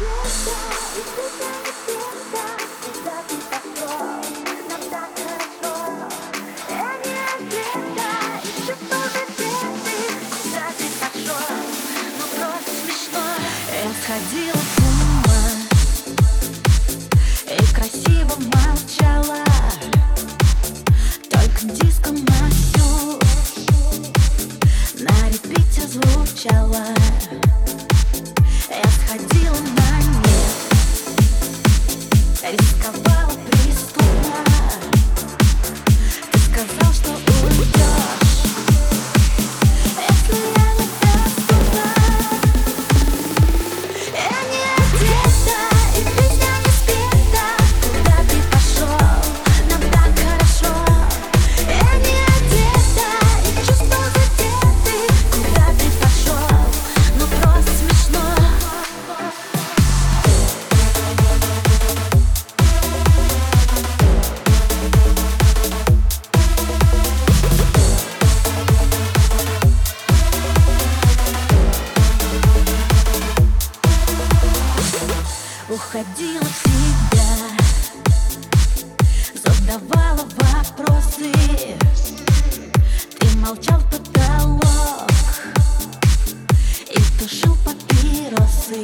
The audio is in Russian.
Я сходила с ума И красиво молчала Только диско мою На репите звучала Feliz Уходила в себя Задавала вопросы. Ты молчал в потолок И тушил папиросы